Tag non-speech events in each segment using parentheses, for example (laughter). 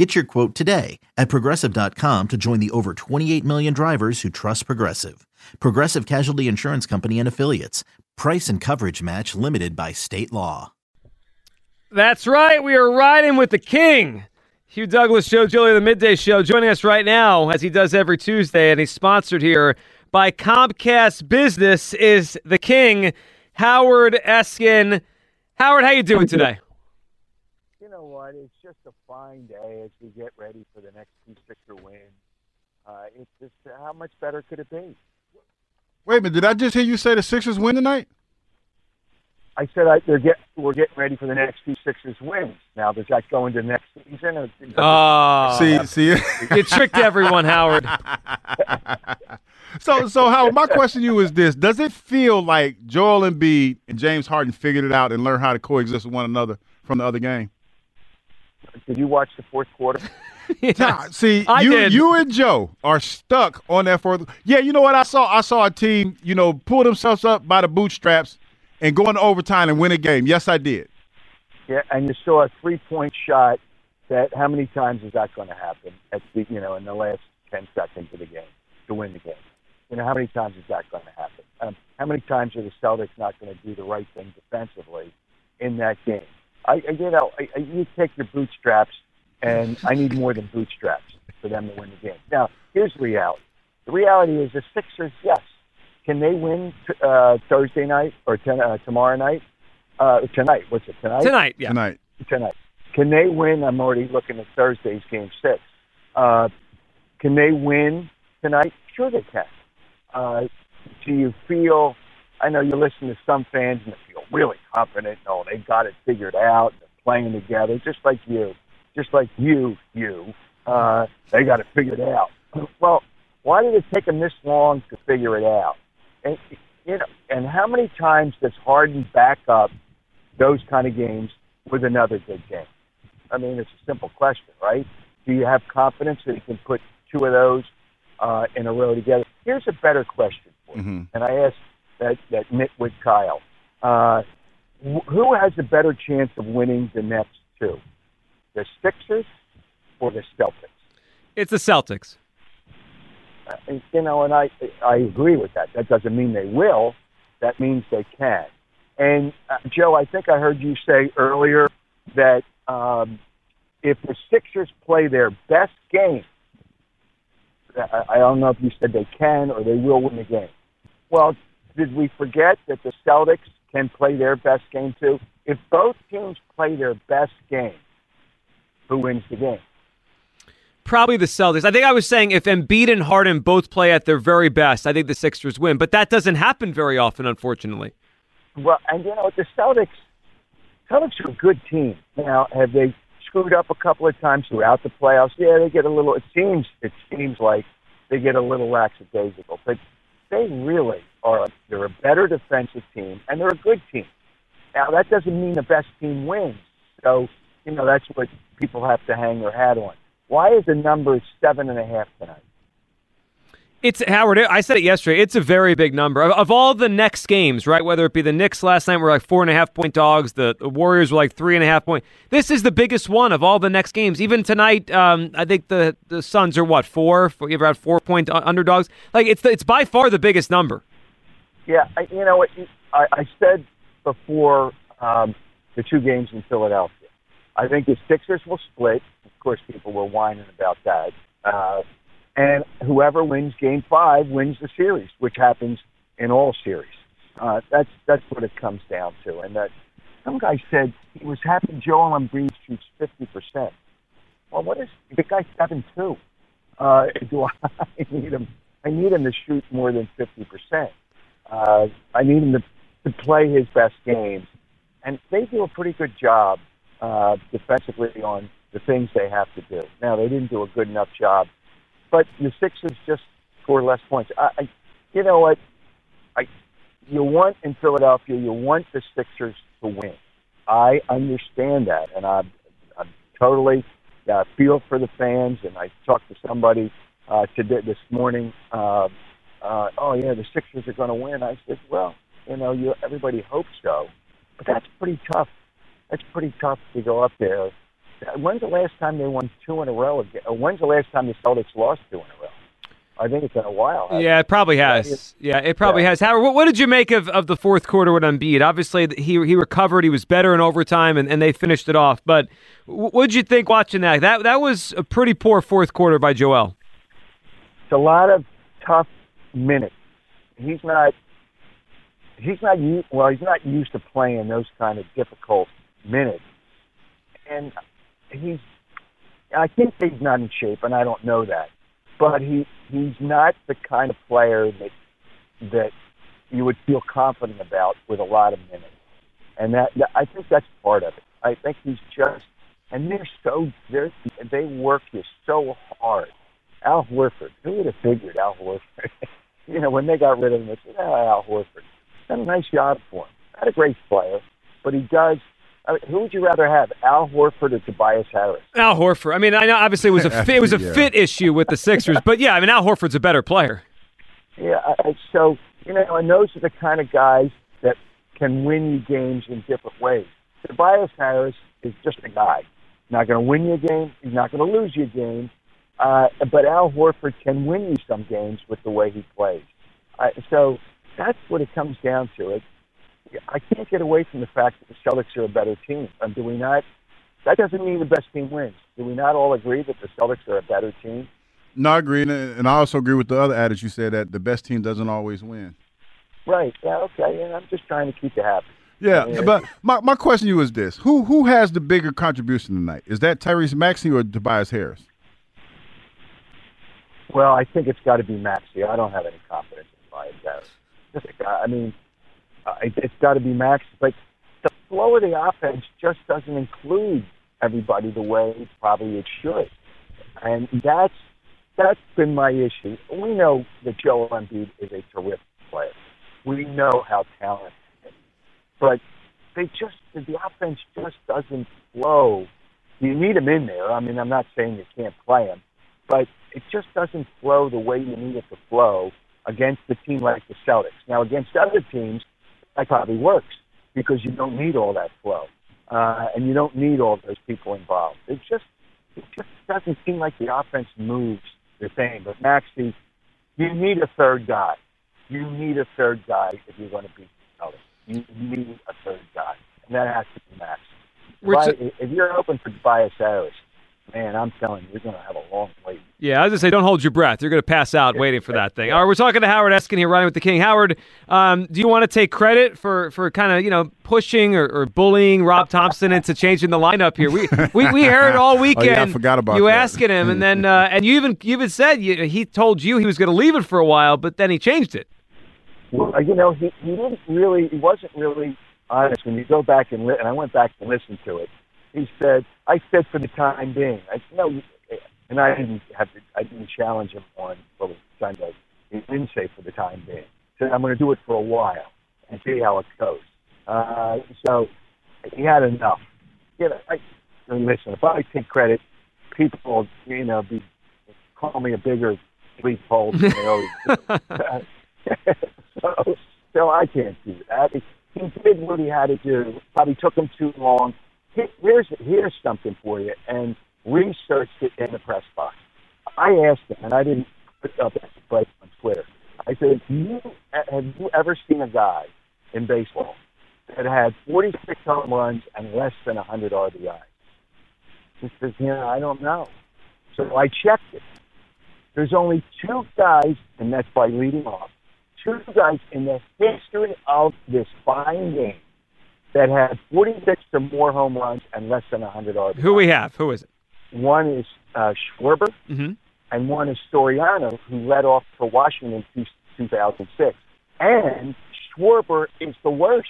Get your quote today at progressive.com to join the over 28 million drivers who trust Progressive. Progressive Casualty Insurance Company and Affiliates. Price and coverage match limited by state law. That's right. We are riding with the king. Hugh Douglas Show, Joey the Midday Show, joining us right now as he does every Tuesday, and he's sponsored here by Comcast Business. Is the king Howard Eskin? Howard, how you doing today? You know what? It's just a fine day as we get ready for the next two Sixer win. Uh, it's just how much better could it be? Wait a minute, did I just hear you say the Sixers win tonight? I said I, they're get, we're getting ready for the next two Sixers wins. Now, does that go into next season? Or, Oh, see, see. (laughs) you tricked everyone, Howard. (laughs) so, so Howard, my question to you is this: Does it feel like Joel Embiid and James Harden figured it out and learned how to coexist with one another from the other game? Did you watch the fourth quarter? (laughs) Nah, see, I you did. you and Joe are stuck on that fourth. Yeah, you know what I saw? I saw a team, you know, pull themselves up by the bootstraps and go into overtime and win a game. Yes, I did. Yeah, and you saw a three-point shot. That how many times is that going to happen? At the you know in the last ten seconds of the game to win the game. You know how many times is that going to happen? Um, how many times are the Celtics not going to do the right thing defensively in that game? I, I you know I, I, you take your bootstraps, and I need more than bootstraps for them to win the game. Now here's the reality. The reality is the Sixers, yes, can they win t- uh, Thursday night or ten, uh, tomorrow night? Uh, tonight, what's it tonight? Tonight, yeah. Tonight. tonight. Can they win? I'm already looking at Thursday's game six. Uh, can they win tonight? Sure, they can. Uh, do you feel? I know you listen to some fans and they feel really confident. No, they got it figured out. They're playing together, just like you, just like you, you. Uh, they got it figured out. Well, why did it take them this long to figure it out? And you know, and how many times does Harden back up those kind of games with another good game? I mean, it's a simple question, right? Do you have confidence that you can put two of those uh, in a row together? Here's a better question for you, Mhm. and I asked that that nitwit Kyle, uh, who has a better chance of winning the next two, the Sixers or the Celtics? It's the Celtics. Uh, and, you know, and I I agree with that. That doesn't mean they will. That means they can. And uh, Joe, I think I heard you say earlier that um, if the Sixers play their best game, I, I don't know if you said they can or they will win the game. Well, did we forget that the Celtics can play their best game too? If both teams play their best game, who wins the game? Probably the Celtics. I think I was saying if Embiid and Harden both play at their very best, I think the Sixers win. But that doesn't happen very often, unfortunately. Well, and you know the Celtics, Celtics are a good team. Now, have they screwed up a couple of times throughout the playoffs? Yeah, they get a little. It seems it seems like they get a little lackadaisical, but they really are. They're a better defensive team, and they're a good team. Now, that doesn't mean the best team wins. So, you know, that's what people have to hang their hat on. Why is the number seven and a half tonight? It's Howard. I said it yesterday. It's a very big number of, of all the next games, right? Whether it be the Knicks last night were like four and a half point dogs, the, the Warriors were like three and a half point. This is the biggest one of all the next games. Even tonight, um, I think the the Suns are what four? You ever had four point underdogs? Like it's the, it's by far the biggest number. Yeah, I, you know what? I, I said before um, the two games in Philadelphia. I think the Sixers will split. Of course, people were whining about that. Uh, and whoever wins Game Five wins the series, which happens in all series. Uh, that's that's what it comes down to. And that some guy said he was happy Joel Embiid shoots fifty percent. Well, what is the guy's seven two? Uh, do I (laughs) need him? I need him to shoot more than fifty percent. Uh, I need him to, to play his best games, and they do a pretty good job uh, defensively on the things they have to do. Now they didn't do a good enough job, but the Sixers just score less points. I, I you know what? I you want in Philadelphia, you want the Sixers to win. I understand that, and I, I totally uh, feel for the fans. And I talked to somebody uh, today this morning. Uh, uh, oh yeah, the Sixers are going to win. I said, well, you know, you everybody hopes so, but that's pretty tough. That's pretty tough to go up there. When's the last time they won two in a row? When's the last time the Celtics lost two in a row? I think it's been a while. Yeah, it probably has. Yeah, it probably yeah. has. Howard, what, what, did you make of, of the fourth quarter with Embiid? Obviously, he he recovered. He was better in overtime, and, and they finished it off. But what did you think watching that? That that was a pretty poor fourth quarter by Joel. It's a lot of tough minutes. He's not. He's not well. He's not used to playing those kind of difficult minutes, and he's. I think he's not in shape, and I don't know that but he he's not the kind of player that that you would feel confident about with a lot of minutes, and that, that I think that's part of it. I think he's just, and they're so they're, they work you so hard. Al Horford, who would have figured Al Horford? (laughs) you know, when they got rid of him, they said, oh, Al Horford, done a nice job for him. Not a great player, but he does I mean, who would you rather have, Al Horford or Tobias Harris? Al Horford. I mean, I know obviously it was a (laughs) fit, it was a yeah. fit issue with the Sixers, but yeah, I mean, Al Horford's a better player. Yeah, so you know, and those are the kind of guys that can win you games in different ways. Tobias Harris is just a guy. Not going to win you a game. He's not going to lose you a game. Uh, but Al Horford can win you some games with the way he plays. Uh, so that's what it comes down to. It I can't get away from the fact that the Celtics are a better team. And do we not? That doesn't mean the best team wins. Do we not all agree that the Celtics are a better team? No, I agree, and I also agree with the other adage you said that the best team doesn't always win. Right. Yeah. Okay. And I'm just trying to keep you happy. Yeah, but my, my question to you is this: Who who has the bigger contribution tonight? Is that Tyrese Maxey or Tobias Harris? Well, I think it's got to be Maxey. I don't have any confidence in Tobias Harris. I mean, it, it's got to be Max. But the flow of the offense just doesn't include everybody the way probably it should, and that's that's been my issue. We know that Joel Embiid is a terrific player. We know how talented, he is. but they just the offense just doesn't flow. You need him in there. I mean, I'm not saying you can't play him, but it just doesn't flow the way you need it to flow against a team like the Celtics. Now, against other teams, that probably works because you don't need all that flow, uh, and you don't need all those people involved. It just it just doesn't seem like the offense moves the same. But Maxey, you need a third guy. You need a third guy if you're going to beat the Celtics. You need a third guy, and that has to be Maxey. If, if you're open for Tobias Harris, man, I'm telling you, you're going to have a long wait. Yeah, I was going to say, don't hold your breath. You're going to pass out waiting for that thing. All right, we're talking to Howard Eskin here, riding with the King. Howard, um, do you want to take credit for, for kind of, you know, pushing or, or, bullying Rob Thomson into changing the lineup here? We we, we heard all weekend. (laughs) oh, yeah, I forgot about you that. asking him, and then (laughs) uh, and you even you even said you, he told you he was going to leave it for a while, but then he changed it. Well, you know, he, he didn't really, he wasn't really honest. When you go back and li- and I went back and listened to it, he said, I said for the time being. I said, no, and I didn't have to, I didn't challenge him on what was Sunday. He didn't say for the time being. Said, I'm going to do it for a while and see how it goes. Uh, so he had enough. You know, I, listen, if I take credit, people, you know, be call me a bigger bleep hole than they always do. (laughs) (laughs) so, so I can't do that. He, he did what he had to do. Probably took him too long here's here's something for you, and researched it in the press box. I asked him, and I didn't put up place on Twitter. I said, you, "Have you ever seen a guy in baseball that had 46 home runs and less than 100 RBIs?" He says, "Yeah, I don't know." So I checked it. There's only two guys, and that's by leading off. Two guys in the history of this fine game that had 46 or more home runs and less than 100 RBI. Who we have? Who is it? One is uh, Schwarber, mm-hmm. and one is Soriano, who led off for Washington in 2006. And Schwarber is the worst.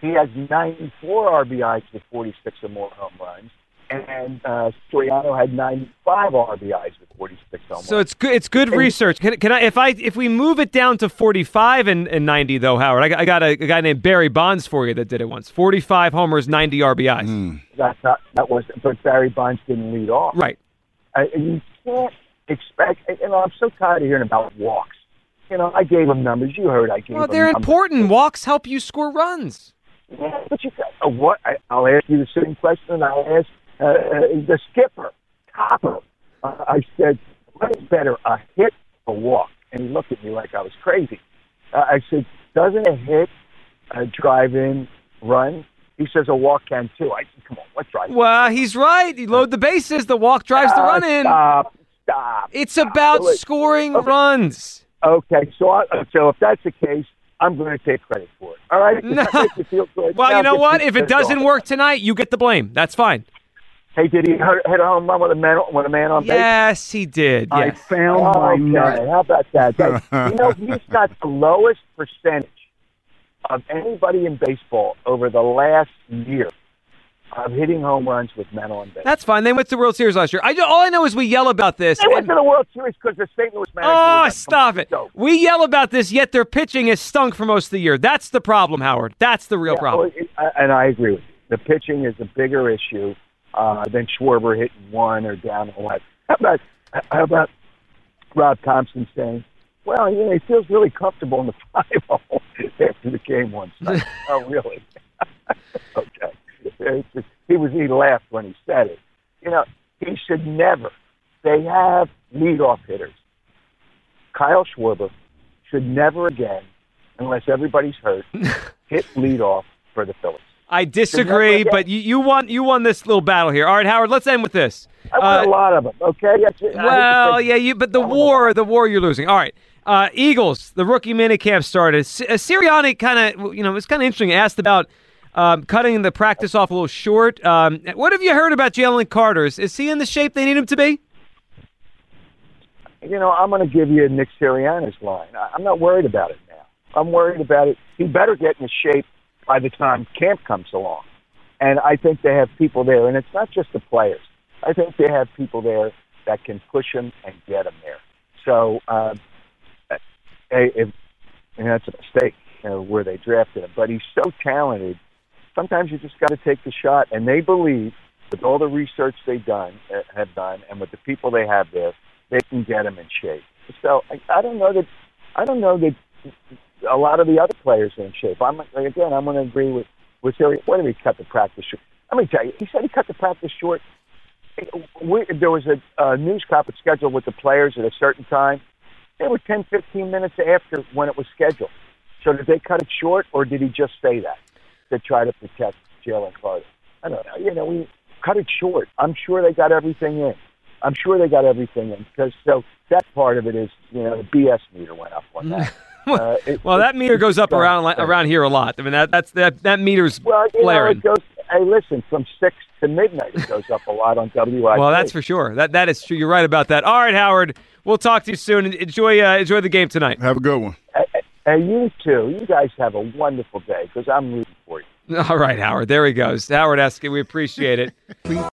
He has 94 RBIs with 46 or more home runs. And uh, Soriano had 95 RBIs with 46 home So it's good. It's good research. Can, can I, if I, if we move it down to forty-five and, and ninety, though, Howard, I got, I got a, a guy named Barry Bonds for you that did it once. Forty-five homers, ninety RBIs. That's not that was, but Barry Bonds didn't lead off. Right. I, you can't expect. You know, I'm so tired of hearing about walks. You know, I gave him numbers. You heard I gave Well, they're numbers. important. Walks help you score runs. Yeah, but you got uh, what? I, I'll ask you the same question I asked uh, uh, the skipper, Topper. Uh, I said, "What is better, a hit or a walk?" And he looked at me like I was crazy. Uh, I said, "Doesn't a hit a drive-in run?" He says, "A walk can too." I said, "Come on, what drive?" Well, he's right. You load the bases. The walk drives the Ah, run in. Stop! Stop! It's stop. about scoring Okay. runs. Okay, so I, so if that's the case, I'm going to take credit for it. All right? (laughs) No. you? Well, Now you know what? If it doesn't work tonight, you get the blame. That's fine. Hey, did he hit hit a home run with a man with a man on base? Yes, he did. I Yes. found my Okay, how about that? That- you know, (laughs) he's got the lowest percentage of anybody in baseball over the last year of hitting home runs with men on base. That's fine. They went to the World Series last year. I, all I know is we yell about this. they went to the World Series because the St. Louis manager. Oh, stop it. dope. We yell about this, yet their pitching has stunk for most of the year. That's the problem, Howard. That's the real Yeah, problem. well, it- I- and I agree with you. The pitching is a bigger issue uh, than Schwarber hitting one or down one. How about how about Rob Thomson saying, "Well, you know, he feels really comfortable in the (laughs) five hole after the game once." (laughs) oh, really? (laughs) okay. Just- he was he laughed when he said it. You know, he should never. They have leadoff hitters. Kyle Schwarber should never again, unless everybody's hurt, hit leadoff for the Phillies. I disagree, but you, you won you won this little battle here. All right, Howard, let's end with this. I won Uh, a lot of them. Okay. That's it. I hate to Well, yeah, you but the I won a war, the war you're losing. All right. Uh, Eagles, the rookie minicamp started. S- uh, Sirianni kind of, you know, it's kind of interesting. Asked about um, cutting the practice off a little short. Um, what have you heard about Jalen Carter? Is, is he in the shape they need him to be? You know, I'm going to give you Nick Sirianni's line. I- I'm not worried about it now. I'm worried about it. He better get in shape by the time camp comes along. And I think they have people there, and it's not just the players. I think they have people there that can push him and get him there. So, uh, if, and that's a mistake you know, where they drafted him, but he's so talented. Sometimes you just got to take the shot, and they believe with all the research they've done, uh, have done, and with the people they have there, they can get him in shape. So I, I don't know that I don't know that a lot of the other players are in shape. I'm again, I'm going to agree with with Siri. What did he cut the practice short? Let me tell you, he said he cut the practice short. We, there was a, a news conference scheduled with the players at a certain time. They were 10, 15 minutes after when it was scheduled. So did they cut it short, or did he just say that to try to protect Jalen Carter? I don't know. You know, we cut it short. I'm sure they got everything in. I'm sure they got everything in because so that part of it is, you know, the BS meter went up on that. (laughs) (laughs) Uh, it- Well, that meter goes up around li- around here a lot. I mean, that that's that that meter's Well, you know, it goes. Hey, listen, from six to midnight, it goes up a lot on WIP. Well, that's for sure. That that is true. You're right about that. All right, Howard. We'll talk to you soon. Enjoy uh, enjoy the game tonight. Have a good one. Hey, hey, you too. You guys have a wonderful day because I'm rooting for you. (laughs) All right, Howard. There he goes. Howard Eskin. We appreciate it. (laughs)